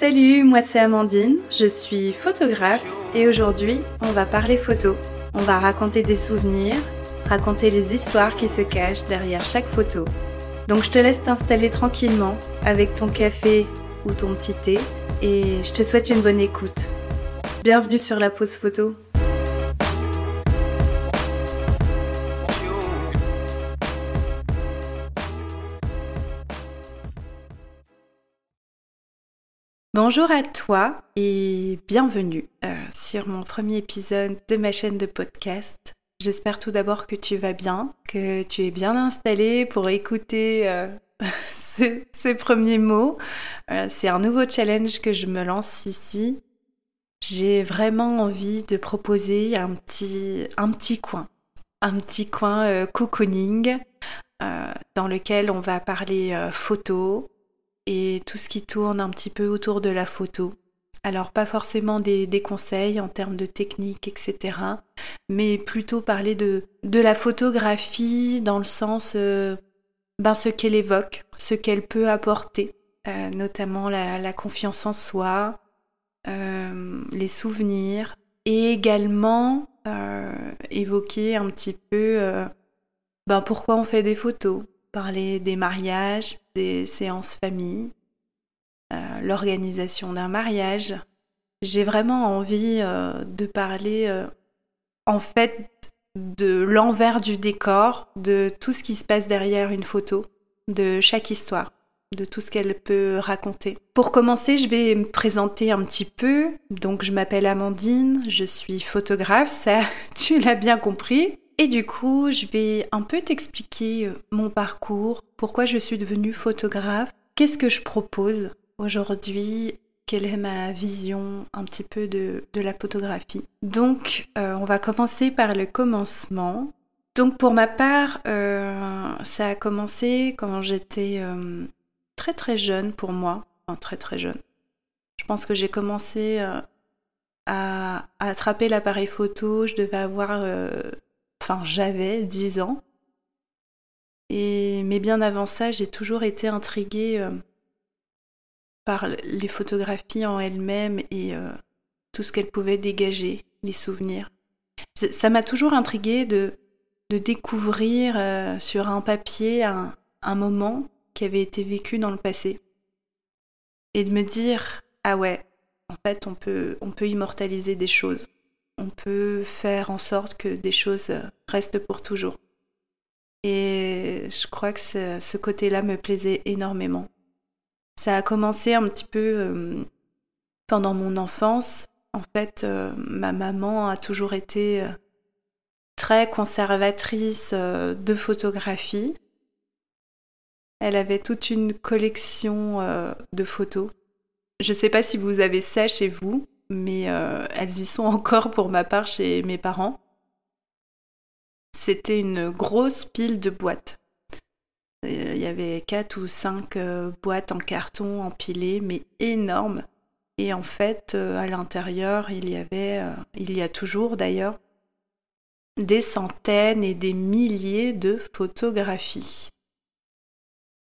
Salut, moi c'est Amandine, je suis photographe et aujourd'hui on va parler photo. On va raconter des souvenirs, raconter les histoires qui se cachent derrière chaque photo. Donc je te laisse t'installer tranquillement avec ton café ou ton petit thé et je te souhaite une bonne écoute. Bienvenue sur la pause photo. Bonjour à toi et bienvenue euh, sur mon premier épisode de ma chaîne de podcast. J'espère tout d'abord que tu vas bien, que tu es bien installé pour écouter euh, ces, premiers mots. Euh, c'est un nouveau challenge que je me lance ici. J'ai vraiment envie de proposer un petit, un petit coin, un petit coin cocooning dans lequel on va parler photo, et tout ce qui tourne un petit peu autour de la photo. Alors pas forcément des, conseils en termes de technique, etc. Mais plutôt parler de, de la photographie dans le sens euh, ben, ce qu'elle évoque, ce qu'elle peut apporter, euh, notamment la, confiance en soi, euh, les souvenirs, et également évoquer un petit peu ben, pourquoi on fait des photos, parler des mariages, des séances famille, euh, l'organisation d'un mariage. J'ai vraiment envie euh, de parler euh, en fait de l'envers du décor, de tout ce qui se passe derrière une photo, de chaque histoire, de tout ce qu'elle peut raconter. Pour commencer, je vais me présenter un petit peu. Donc je m'appelle Amandine, je suis photographe, ça tu l'as bien compris. Et du coup, je vais un peu t'expliquer euh, mon parcours, pourquoi je suis devenue photographe, qu'est-ce que je propose aujourd'hui, quelle est ma vision un petit peu de, la photographie. Donc, euh, on va commencer par le commencement. Donc, pour ma part, euh, ça a commencé quand j'étais très très jeune pour moi, enfin très très jeune. Je pense que j'ai commencé à, attraper l'appareil photo, je devais avoir enfin j'avais 10 ans. Et, mais bien avant ça, j'ai toujours été intriguée euh, par les photographies en elles-mêmes et euh, tout ce qu'elles pouvaient dégager, les souvenirs. Ça m'a toujours intriguée de, de découvrir euh, sur un papier un, un moment qui avait été vécu dans le passé. Et de me dire, ah ouais, en fait, on peut, on peut immortaliser des choses on peut faire en sorte que des choses restent pour toujours. Et je crois que ce, côté-là me plaisait énormément. Ça a commencé un petit peu euh, pendant mon enfance. En fait, euh, ma maman a toujours été euh, très conservatrice de photographie. Elle avait toute une collection de photos. Je ne sais pas si vous avez ça chez vous, mais euh, elles y sont encore pour ma part chez mes parents. C'était une grosse pile de boîtes. Euh, il y avait quatre ou cinq euh, boîtes en carton empilées, mais énormes. Et en fait, à l'intérieur, il y avait, il y a toujours d'ailleurs, des centaines et des milliers de photographies.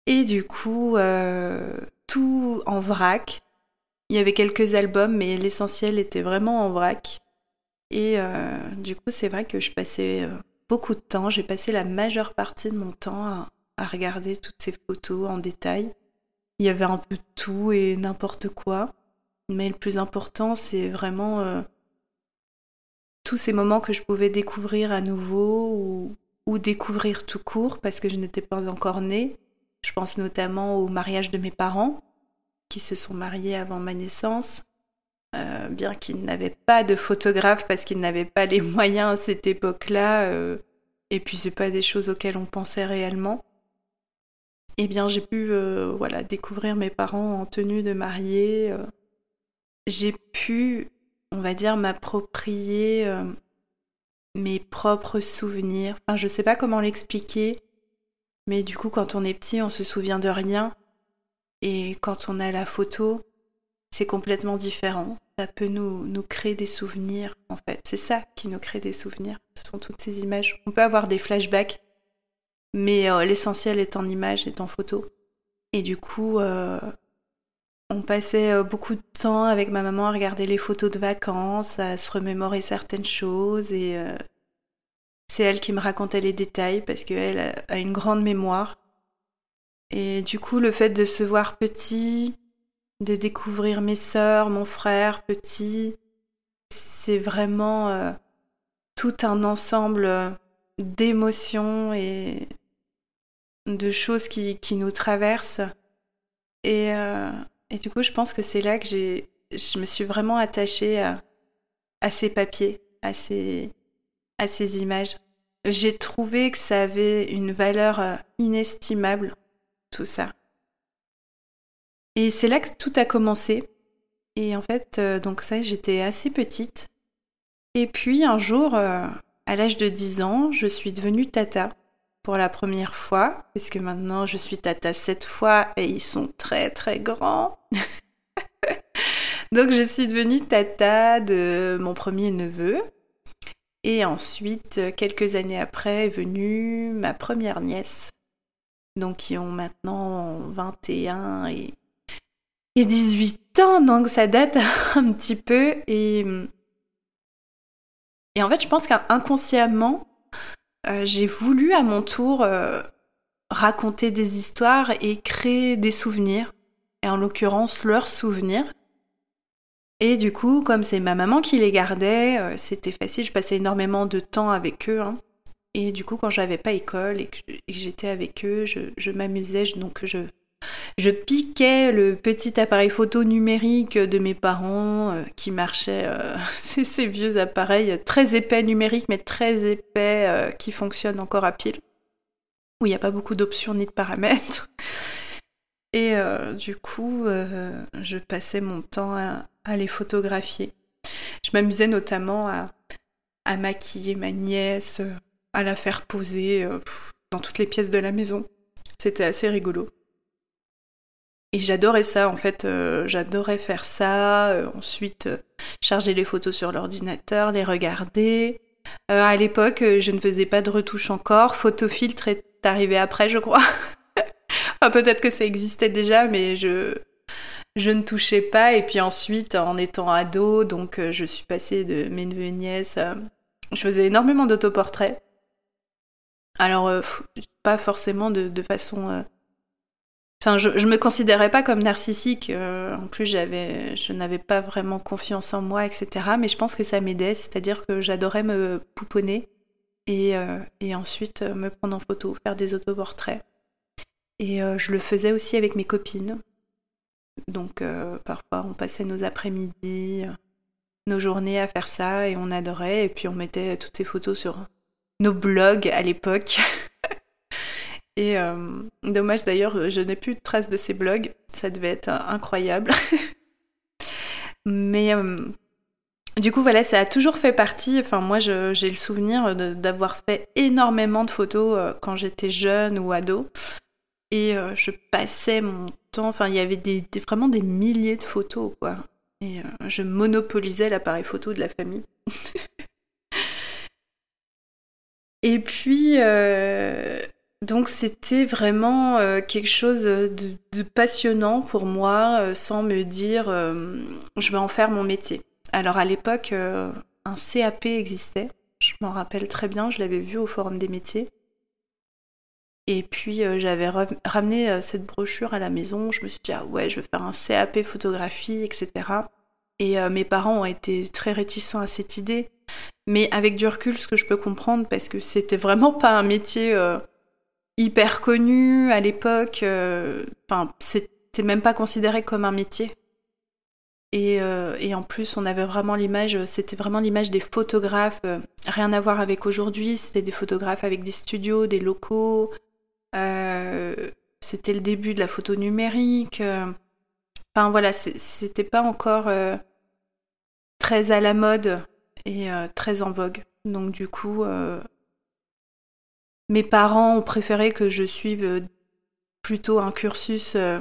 Et du coup, tout en vrac, il y avait quelques albums, mais l'essentiel était vraiment en vrac. Et euh, du coup, c'est vrai que je passais euh, beaucoup de temps. J'ai passé la majeure partie de mon temps à, regarder toutes ces photos en détail. Il y avait un peu tout et n'importe quoi. Mais le plus important, c'est vraiment euh, tous ces moments que je pouvais découvrir à nouveau ou, ou découvrir tout court parce que je n'étais pas encore née. Je pense notamment au mariage de mes parents qui se sont mariés avant ma naissance, euh, bien qu'ils n'avaient pas de photographe parce qu'ils n'avaient pas les moyens à cette époque-là, euh, et puis c'est pas des choses auxquelles on pensait réellement. Eh bien, j'ai pu euh, voilà découvrir mes parents en tenue de mariée. j'ai pu, on va dire, m'approprier mes propres souvenirs. Enfin, je sais pas comment l'expliquer, mais du coup, quand on est petit, on se souvient de rien. Et quand on a la photo, c'est complètement différent. Ça peut nous, nous créer des souvenirs, en fait. C'est ça qui nous crée des souvenirs. Ce sont toutes ces images. On peut avoir des flashbacks, mais euh, l'essentiel est en image, est en photo. Et du coup, euh, on passait beaucoup de temps avec ma maman à regarder les photos de vacances, à se remémorer certaines choses et c'est elle qui me racontait les détails parce qu'elle a une grande mémoire. Et du coup, le fait de se voir petit, de découvrir mes sœurs, mon frère petit, c'est vraiment euh, tout un ensemble d'émotions et de choses qui, nous traversent. Et, euh, et, du coup, je pense que c'est là que j'ai, je me suis vraiment attachée à, à ces papiers, à ces, à ces images. J'ai trouvé que ça avait une valeur euh, inestimable, tout ça. Et c'est là que tout a commencé. Et en fait, euh, donc ça, j'étais assez petite. Et puis un jour, euh, à l'âge de 10 ans, je suis devenue tata pour la première fois, puisque maintenant je suis tata sept fois et ils sont très très grands. donc je suis devenue tata de mon premier neveu. Et ensuite, quelques années après, est venue ma première nièce, donc qui ont maintenant 21 et et 18 ans, donc ça date un petit peu. Et, et en fait, je pense qu'inconsciemment, euh, j'ai voulu à mon tour euh, raconter des histoires et créer des souvenirs, et en l'occurrence leurs souvenirs. Et du coup, comme c'est ma maman qui les gardait, euh, c'était facile, je passais énormément de temps avec eux. Hein. Et du coup, quand j'avais pas école et que j'étais avec eux, je, je m'amusais, donc je, je piquais le petit appareil photo numérique de mes parents euh, qui marchait, euh, ces vieux appareils très épais numériques mais très épais euh, qui fonctionnent encore à pile, où il n'y a pas beaucoup d'options ni de paramètres. Et du coup, je passais mon temps à, les photographier. Je m'amusais notamment à, maquiller ma nièce, à la faire poser dans toutes les pièces de la maison. C'était assez rigolo. Et j'adorais ça, en fait, euh, j'adorais faire ça. Euh, ensuite, euh, charger les photos sur l'ordinateur, les regarder. à l'époque, je ne faisais pas de retouche encore. Photofiltre est arrivé après, je crois. peut-être que ça existait déjà, mais je, je ne touchais pas. Et puis ensuite, en étant ado, donc je suis passée de mes neveux et nièces, je faisais énormément d'autoportraits. Alors, pas forcément de, façon Enfin, je, je me considérais pas comme narcissique. Euh, en plus, j'avais, je n'avais pas vraiment confiance en moi, etc. Mais je pense que ça m'aidait, c'est-à-dire que j'adorais me pouponner et, euh, et, ensuite euh, me prendre en photo, faire des autoportraits. Et je le faisais aussi avec mes copines. Donc parfois, on passait nos après-midi, nos journées à faire ça et on adorait. Et puis on mettait toutes ces photos sur nos blogs à l'époque. Et euh, dommage d'ailleurs, je n'ai plus de traces de ces blogs. Ça devait être incroyable. Mais euh, du coup, voilà, ça a toujours fait partie. Enfin, moi, j'ai le souvenir d'avoir fait énormément de photos euh, quand j'étais jeune ou ado. Et je passais mon temps. Enfin, il y avait des, vraiment des milliers de photos, quoi. Et je monopolisais l'appareil photo de la famille. Et puis, donc c'était vraiment euh, quelque chose de, passionnant pour moi, euh, sans me dire euh, je vais en faire mon métier. Alors à l'époque, un CAP existait, je m'en rappelle très bien, je l'avais vu au Forum des métiers. Et puis j'avais ramené cette brochure à la maison, je me suis dit ah ouais, je vais faire un CAP photographie, etc. Et mes parents ont été très réticents à cette idée. Mais avec du recul, ce que je peux comprendre, parce que c'était vraiment pas un métier hyper connu à l'époque. Euh, enfin, c'était même pas considéré comme un métier. Et, euh, en plus, on avait vraiment l'image, c'était vraiment l'image des photographes, euh, rien à voir avec aujourd'hui, c'était des photographes avec des studios, des locaux, c'était le début de la photo numérique. Enfin voilà, c'était pas encore très à la mode et très en vogue. Donc du coup, mes parents ont préféré que je suive euh, plutôt un cursus euh,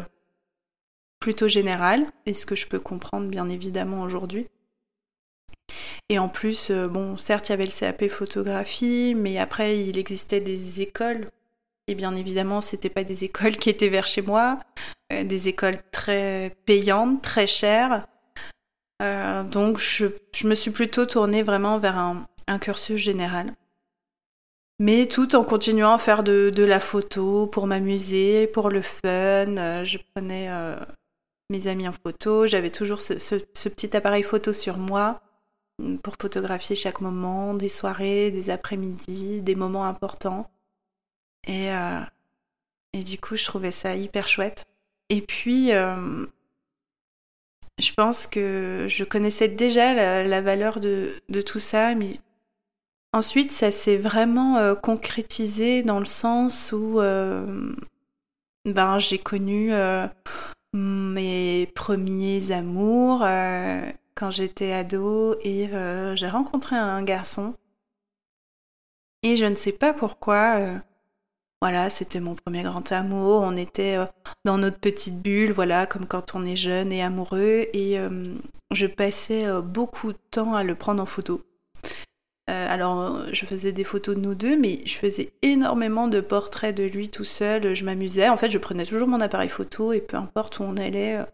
plutôt général, et ce que je peux comprendre bien évidemment aujourd'hui. Et en plus, euh, bon, certes, il y avait le CAP photographie, mais après, il existait des écoles. Et bien évidemment, c'était pas des écoles qui étaient vers chez moi, des écoles très payantes, très chères. Donc je, me suis plutôt tournée vraiment vers un, un cursus général mais tout en continuant à faire de, la photo pour m'amuser, pour le fun. Euh, je prenais euh, mes amis en photo, j'avais toujours ce, petit appareil photo sur moi mm, pour photographier chaque moment, des soirées, des après-midi, des moments importants. Et, euh, et du coup, je trouvais ça hyper chouette. Et puis, je pense que je connaissais déjà la, valeur de, tout ça, mais Ensuite, ça s'est vraiment euh, concrétisé dans le sens où euh, ben, j'ai connu euh, mes premiers amours quand j'étais ado et j'ai rencontré un garçon. Et je ne sais pas pourquoi, voilà, c'était mon premier grand amour. On était dans notre petite bulle, voilà, comme quand on est jeune et amoureux. Et je passais beaucoup de temps à le prendre en photo. Euh, alors, je faisais des photos de nous deux, mais je faisais énormément de portraits de lui tout seul. Je m'amusais. En fait, je prenais toujours mon appareil photo et peu importe où on allait, euh,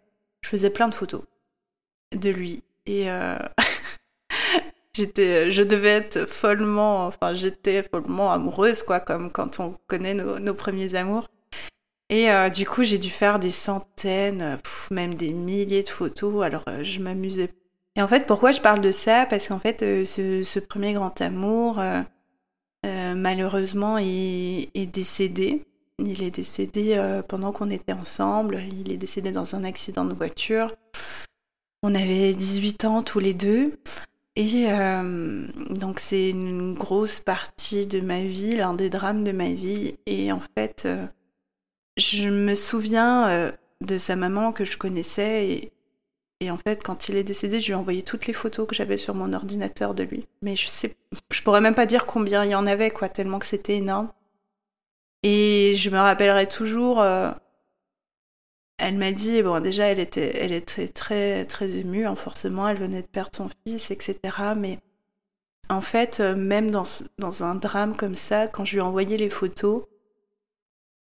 je faisais plein de photos de lui. Et euh, j'étais, je devais être follement, enfin, j'étais follement amoureuse, quoi, comme quand on connaît nos, premiers amours. Et du coup, j'ai dû faire des centaines, même des milliers de photos. Alors, je m'amusais et en fait, pourquoi je parle de ça? Parce qu'en fait, euh, ce, premier grand amour, euh, euh, malheureusement, est, est, décédé. Il est décédé pendant qu'on était ensemble. Il est décédé dans un accident de voiture. On avait 18 ans tous les deux. Et donc c'est une grosse partie de ma vie, l'un des drames de ma vie. Et en fait, je me souviens de sa maman que je connaissais et, et en fait, quand il est décédé, je lui ai envoyé toutes les photos que j'avais sur mon ordinateur de lui. Mais je sais, je pourrais même pas dire combien il y en avait, quoi, tellement que c'était énorme. Et je me rappellerai toujours. Elle m'a dit, bon, déjà, elle était, elle était très, très émue, hein, forcément, elle venait de perdre son fils, etc. Mais en fait, euh, même dans, dans un drame comme ça, quand je lui ai envoyé les photos,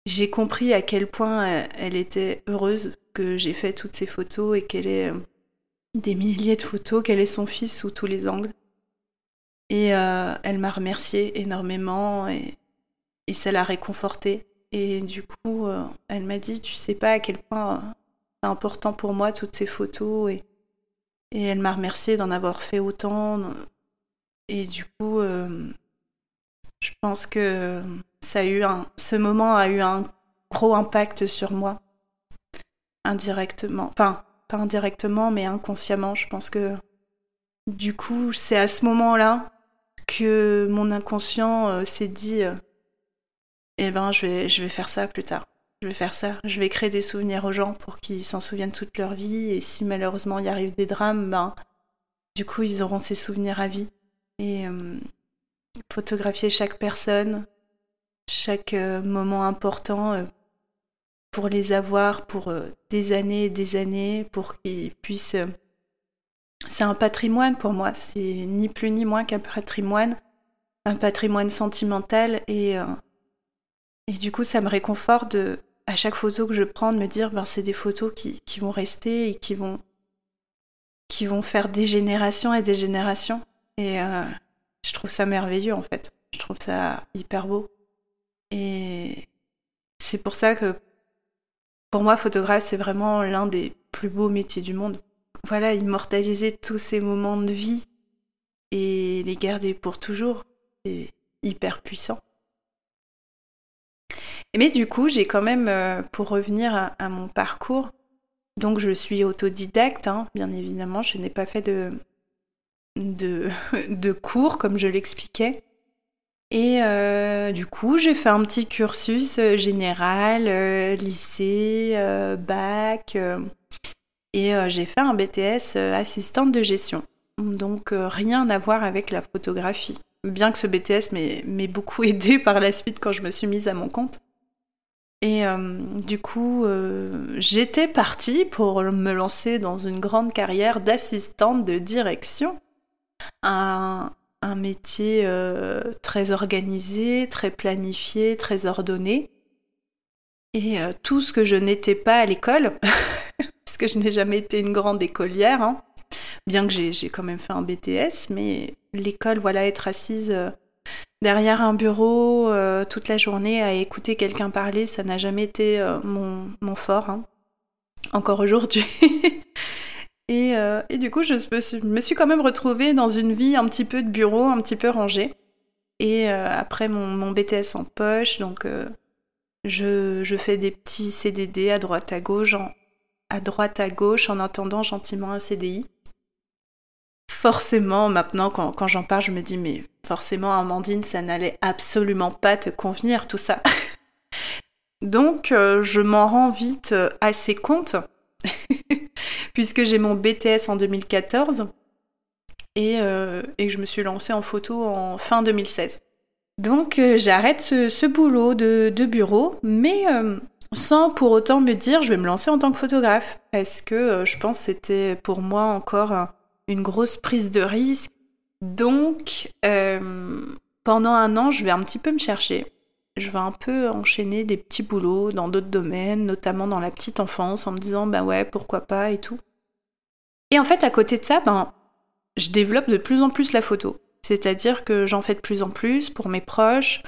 j'ai compris à quel point euh, elle était heureuse que j'ai fait toutes ces photos et qu'elle ait euh, des milliers de photos, qu'elle ait son fils sous tous les angles. Et elle m'a remercié énormément et, et ça l'a réconfortée. Et du coup, elle m'a dit, tu sais pas à quel point c'est important pour moi toutes ces photos. Et, et elle m'a remercié d'en avoir fait autant. Et du coup, je pense que ça a eu un, ce moment a eu un gros impact sur moi, indirectement. Enfin, pas indirectement, mais inconsciemment. Je pense que du coup, c'est à ce moment-là que mon inconscient euh, s'est dit euh, Eh ben, je vais, faire ça plus tard. Je vais faire ça. Je vais créer des souvenirs aux gens pour qu'ils s'en souviennent toute leur vie. Et si malheureusement il arrive des drames, ben, du coup, ils auront ces souvenirs à vie. Et euh, photographier chaque personne, chaque euh, moment important euh, pour les avoir pour des années et des années, pour qu'ils puissent... C'est un patrimoine pour moi, c'est ni plus ni moins qu'un patrimoine, un patrimoine sentimental et, et du coup ça me réconforte à chaque photo que je prends de me dire ben, c'est des photos qui, vont rester et qui vont, qui vont faire des générations et des générations et je trouve ça merveilleux en fait, je trouve ça hyper beau. Et c'est pour ça que pour moi, photographe, c'est vraiment l'un des plus beaux métiers du monde. Voilà, immortaliser tous ces moments de vie et les garder pour toujours, c'est hyper puissant. Mais du coup, j'ai quand même, euh, pour revenir à, mon parcours, donc je suis autodidacte, hein, bien évidemment, je n'ai pas fait de, de, cours comme je l'expliquais. Et euh, du coup, j'ai fait un petit cursus euh, général, lycée, bac, et j'ai fait un BTS assistante de gestion. Donc rien à voir avec la photographie. Bien que ce BTS m'ait beaucoup aidé par la suite quand je me suis mise à mon compte. Et du coup, j'étais partie pour me lancer dans une grande carrière d'assistante de direction. Un, un métier euh, très organisé, très planifié, très ordonné. Et tout ce que je n'étais pas à l'école, parce que je n'ai jamais été une grande écolière, hein, bien que j'ai quand même fait un BTS, mais l'école, voilà, être assise derrière un bureau toute la journée à écouter quelqu'un parler, ça n'a jamais été mon, mon, fort, hein. encore aujourd'hui. Euh, et, du coup, je me suis quand même retrouvée dans une vie un petit peu de bureau, un petit peu rangée. Et euh, après mon, BTS en poche, donc euh, je, fais des petits CDD à droite à gauche, en, à droite à gauche, en attendant gentiment un CDI. Forcément, maintenant, quand, quand j'en parle, je me dis, mais forcément, Amandine, ça n'allait absolument pas te convenir, tout ça. donc, je m'en rends vite assez compte puisque j'ai mon BTS en 2014 euh, et, je me suis lancée en photo en fin 2016. Donc euh, j'arrête ce, boulot de, bureau, mais euh, sans pour autant me dire je vais me lancer en tant que photographe, parce que je pense que c'était pour moi encore une grosse prise de risque. Donc pendant un an, je vais un petit peu me chercher je vais un peu enchaîner des petits boulots dans d'autres domaines, notamment dans la petite enfance, en me disant bah ouais, pourquoi pas et tout. Et en fait, à côté de ça, ben, je développe de plus en plus la photo. C'est-à-dire que j'en fais de plus en plus pour mes proches.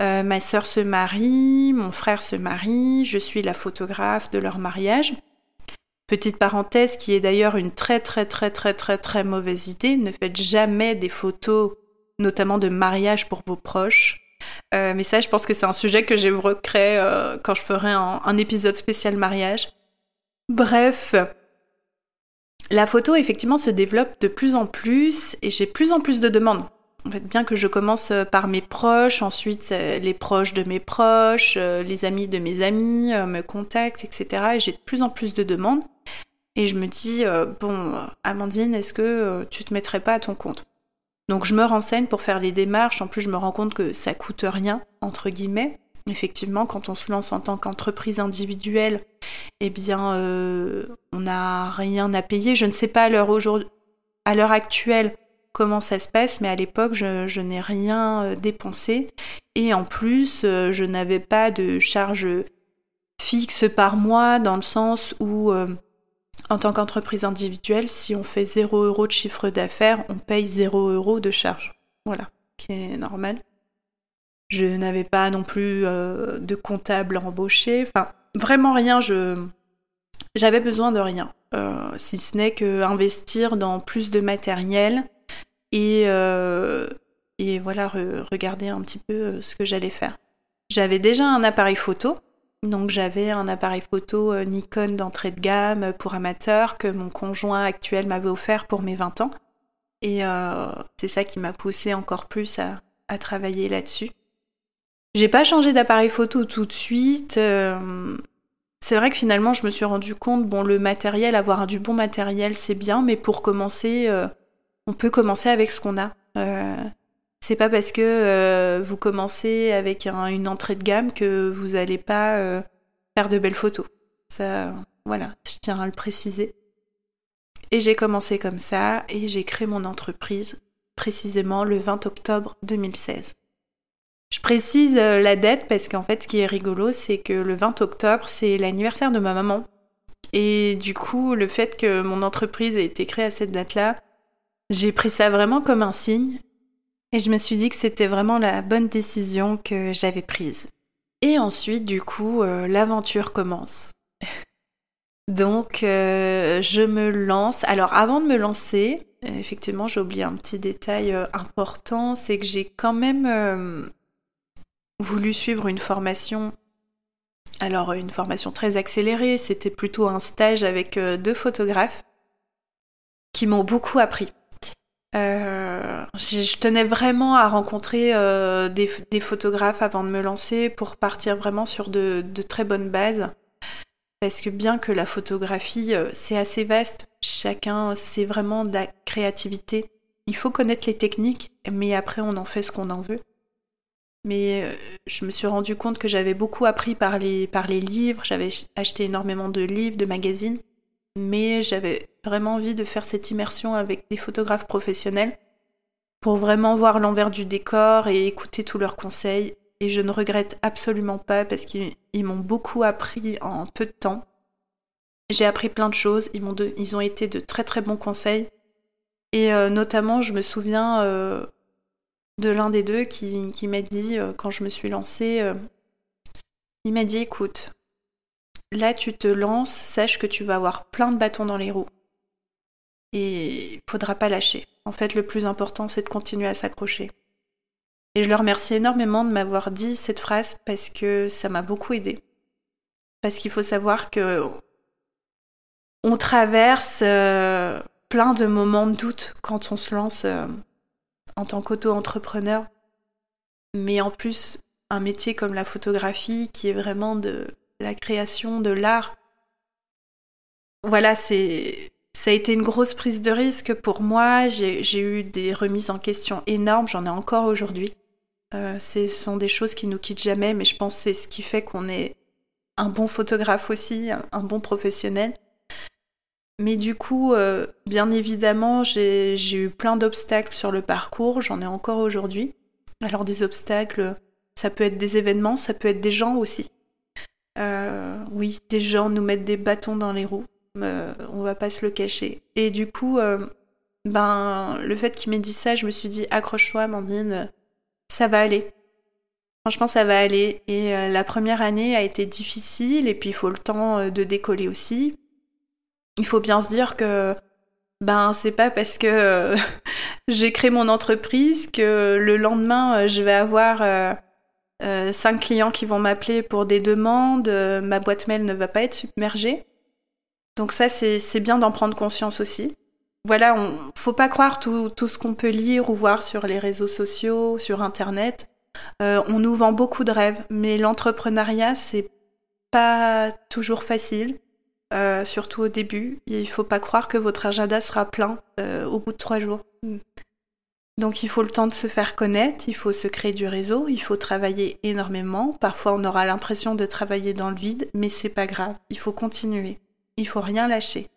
Euh, ma sœur se marie, mon frère se marie, je suis la photographe de leur mariage. Petite parenthèse qui est d'ailleurs une très très très très très très mauvaise idée, ne faites jamais des photos, notamment de mariage pour vos proches. Euh, mais ça, je pense que c'est un sujet que recréer euh, quand je ferai un, épisode spécial mariage. Bref, la photo effectivement se développe de plus en plus et j'ai plus en plus de demandes. En fait, bien que je commence euh, par mes proches, ensuite les proches de mes proches, les amis de mes amis me contactent, etc. Et j'ai de plus en plus de demandes. Et je me dis, bon, Amandine, est-ce que tu te mettrais pas à ton compte? Donc je me renseigne pour faire les démarches. En plus, je me rends compte que ça coûte rien, entre guillemets. Effectivement, quand on se lance en tant qu'entreprise individuelle, eh bien, euh, on n'a rien à payer. Je ne sais pas à l'heure actuelle comment ça se passe, mais à l'époque, je, n'ai rien euh, dépensé. Et en plus, euh, je n'avais pas de charge fixe par mois, dans le sens où en tant qu'entreprise individuelle, si on fait 0 euros de chiffre d'affaires, on paye 0 euros de charge. Voilà, qui est normal. Je n'avais pas non plus euh, de comptable embauché. Enfin, vraiment rien. Je j'avais besoin de rien, euh, si ce n'est que investir dans plus de matériel et euh, et voilà regarder un petit peu ce que j'allais faire. J'avais déjà un appareil photo donc j'avais un appareil photo euh, Nikon d'entrée de gamme pour amateurs que mon conjoint actuel m'avait offert pour mes 20 ans. Et euh, c'est ça qui m'a poussé encore plus à, travailler là-dessus. J'ai pas changé d'appareil photo tout de suite. Euh, c'est vrai que finalement je me suis rendu compte, bon le matériel, avoir du bon matériel c'est bien, mais pour commencer, on peut commencer avec ce qu'on a. C'est pas parce que euh, vous commencez avec une entrée de gamme que vous n'allez pas euh, faire de belles photos. Ça, voilà, je tiens à le préciser. Et j'ai commencé comme ça et j'ai créé mon entreprise précisément le 20 octobre 2016. Je précise euh, la date parce qu'en fait, ce qui est rigolo, c'est que le 20 octobre, c'est l'anniversaire de ma maman. Et du coup, le fait que mon entreprise ait été créée à cette date-là, j'ai pris ça vraiment comme un signe et je me suis dit que c'était vraiment la bonne décision que j'avais prise. Et ensuite, du coup, euh, l'aventure commence. Donc, euh, je me lance. Alors, avant de me lancer, effectivement, j'ai oublié un petit détail euh, important, c'est que j'ai quand même voulu suivre une formation. Alors, une formation très accélérée, c'était plutôt un stage avec deux photographes qui m'ont beaucoup appris. Euh, je tenais vraiment à rencontrer euh, des, photographes avant de me lancer pour partir vraiment sur de, très bonnes bases. Parce que bien que la photographie, euh, c'est assez vaste, chacun, c'est vraiment de la créativité. Il faut connaître les techniques, mais après on en fait ce qu'on en veut. Mais je me suis rendu compte que j'avais beaucoup appris par les, par les livres, j'avais acheté énormément de livres, de magazines mais j'avais vraiment envie de faire cette immersion avec des photographes professionnels pour vraiment voir l'envers du décor et écouter tous leurs conseils et je ne regrette absolument pas parce qu'ils m'ont beaucoup appris en peu de temps. J'ai appris plein de choses, ils, ont ils ont été de très très bons conseils. Et euh, notamment, je me souviens euh, de l'un des deux qui, qui m'a dit, euh, quand je me suis lancée, il m'a dit, écoute, là tu te lances, sache que tu vas avoir plein de bâtons dans les roues. Et il faudra pas lâcher. En fait, le plus important, c'est de continuer à s'accrocher. Et je leur remercie énormément de m'avoir dit cette phrase parce que ça m'a beaucoup aidé. Parce qu'il faut savoir que on traverse euh, plein de moments de doute quand on se lance euh, en tant qu'auto-entrepreneur. Mais en plus, un métier comme la photographie qui est vraiment de la création, de l'art. Voilà, c'est ça a été une grosse prise de risque pour moi. J'ai eu des remises en question énormes, j'en ai encore aujourd'hui. Euh, ce sont des choses qui nous quittent jamais, mais je pense c'est ce qui fait qu'on est un bon photographe aussi, un bon professionnel. Mais du coup, euh, bien évidemment, j'ai eu plein d'obstacles sur le parcours, j'en ai encore aujourd'hui. Alors des obstacles, ça peut être des événements, ça peut être des gens aussi. Euh, oui, des gens nous mettent des bâtons dans les roues. Euh, on va pas se le cacher. Et du coup, euh, ben, le fait qu'il m'ait dit ça, je me suis dit accroche-toi, Amandine, ça va aller. Franchement, ça va aller. Et euh, la première année a été difficile, et puis il faut le temps de décoller aussi. Il faut bien se dire que ben c'est pas parce que j'ai créé mon entreprise que le lendemain je vais avoir cinq clients qui vont m'appeler pour des demandes, ma boîte mail ne va pas être submergée. Donc ça, c'est bien d'en prendre conscience aussi. Voilà, on faut pas croire tout, ce qu'on peut lire ou voir sur les réseaux sociaux, sur Internet. Euh, on nous vend beaucoup de rêves, mais l'entrepreneuriat, c'est pas toujours facile, euh, surtout au début. Il faut pas croire que votre agenda sera plein euh, au bout de trois jours. Donc il faut le temps de se faire connaître, il faut se créer du réseau, il faut travailler énormément. Parfois on aura l'impression de travailler dans le vide, mais c'est pas grave, il faut continuer il faut rien lâcher.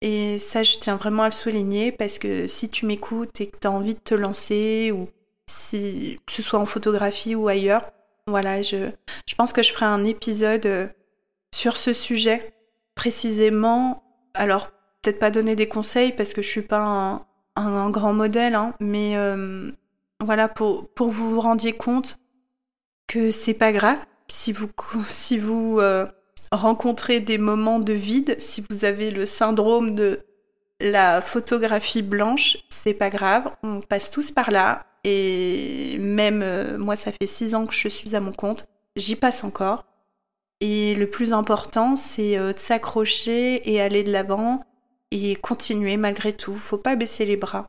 Et ça, je tiens vraiment à le souligner parce que si tu m'écoutes et que tu as envie de te lancer, ou si que ce soit en photographie ou ailleurs, voilà, je, je pense que je ferai un épisode euh, sur ce sujet précisément. Alors, peut-être pas donner des conseils parce que je suis pas un, grand modèle, hein, mais euh, voilà, pour, pour vous vous rendiez compte que c'est pas grave si vous, si vous euh, rencontrer des moments de vide, si vous avez le syndrome de la photographie blanche, c'est pas grave, on passe tous par là. Et même euh, moi, ça fait six ans que je suis à mon compte, j'y passe encore. Et le plus important, c'est de s'accrocher et aller de l'avant et continuer malgré tout. Faut pas baisser les bras.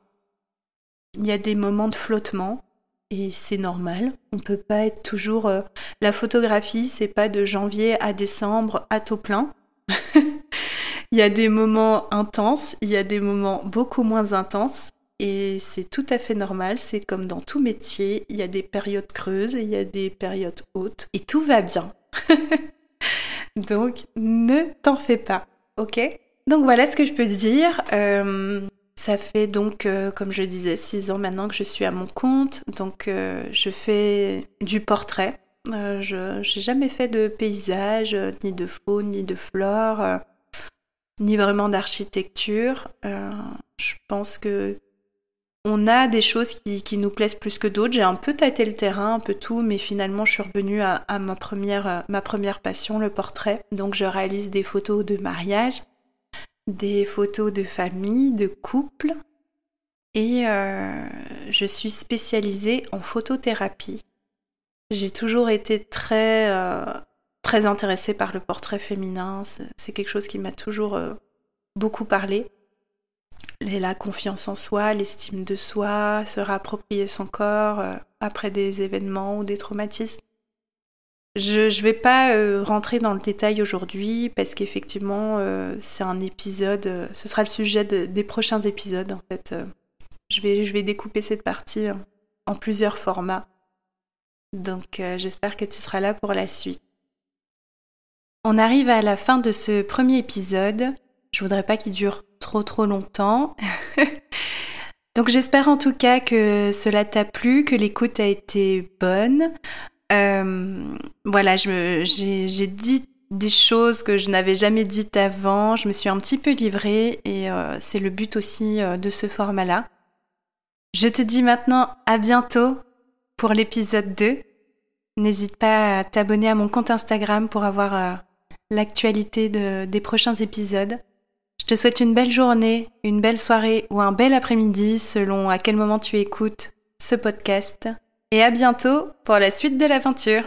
Il y a des moments de flottement, et c'est normal. On peut pas être toujours. Euh, la photographie, c'est pas de janvier à décembre à taux plein. il y a des moments intenses, il y a des moments beaucoup moins intenses. Et c'est tout à fait normal, c'est comme dans tout métier, il y a des périodes creuses et il y a des périodes hautes. Et tout va bien. Donc, ne t'en fais pas, ok? Donc voilà ce que je peux dire. Euh, ça fait donc, euh, comme je disais, six ans maintenant que je suis à mon compte. Donc, euh, je fais du portrait. Je n'ai jamais fait de paysage, ni de faune, ni de flore, ni vraiment d'architecture. je pense que on a des choses qui, nous plaisent plus que d'autres. J'ai un peu tâté le terrain, un peu tout, mais finalement, je suis revenue à, à ma, première, ma première passion, le portrait. Donc, je réalise des photos de mariage des photos de famille, de couple. Et euh, je suis spécialisée en photothérapie. J'ai toujours été très, euh, très intéressée par le portrait féminin. C'est quelque chose qui m'a toujours euh, beaucoup parlé. la confiance en soi, l'estime de soi, se réapproprier son corps après des événements ou des traumatismes. Je ne vais pas euh, rentrer dans le détail aujourd'hui parce qu'effectivement, euh, c'est un épisode, euh, ce sera le sujet des prochains épisodes en fait. je, vais, je vais découper cette partie en plusieurs formats. Donc j'espère que tu seras là pour la suite. On arrive à la fin de ce premier épisode. Je voudrais pas qu'il dure trop trop longtemps. Donc j'espère en tout cas que cela t'a plu, que l'écoute a été bonne. Euh, voilà, j'ai dit des choses que je n'avais jamais dites avant. Je me suis un petit peu livrée et euh, c'est le but aussi euh, de ce format-là. Je te dis maintenant à bientôt pour l'épisode 2. N'hésite pas à t'abonner à mon compte Instagram pour avoir l'actualité des prochains épisodes. Je te souhaite une belle journée, une belle soirée ou un bel après-midi selon à quel moment tu écoutes ce podcast. Et à bientôt pour la suite de l'aventure.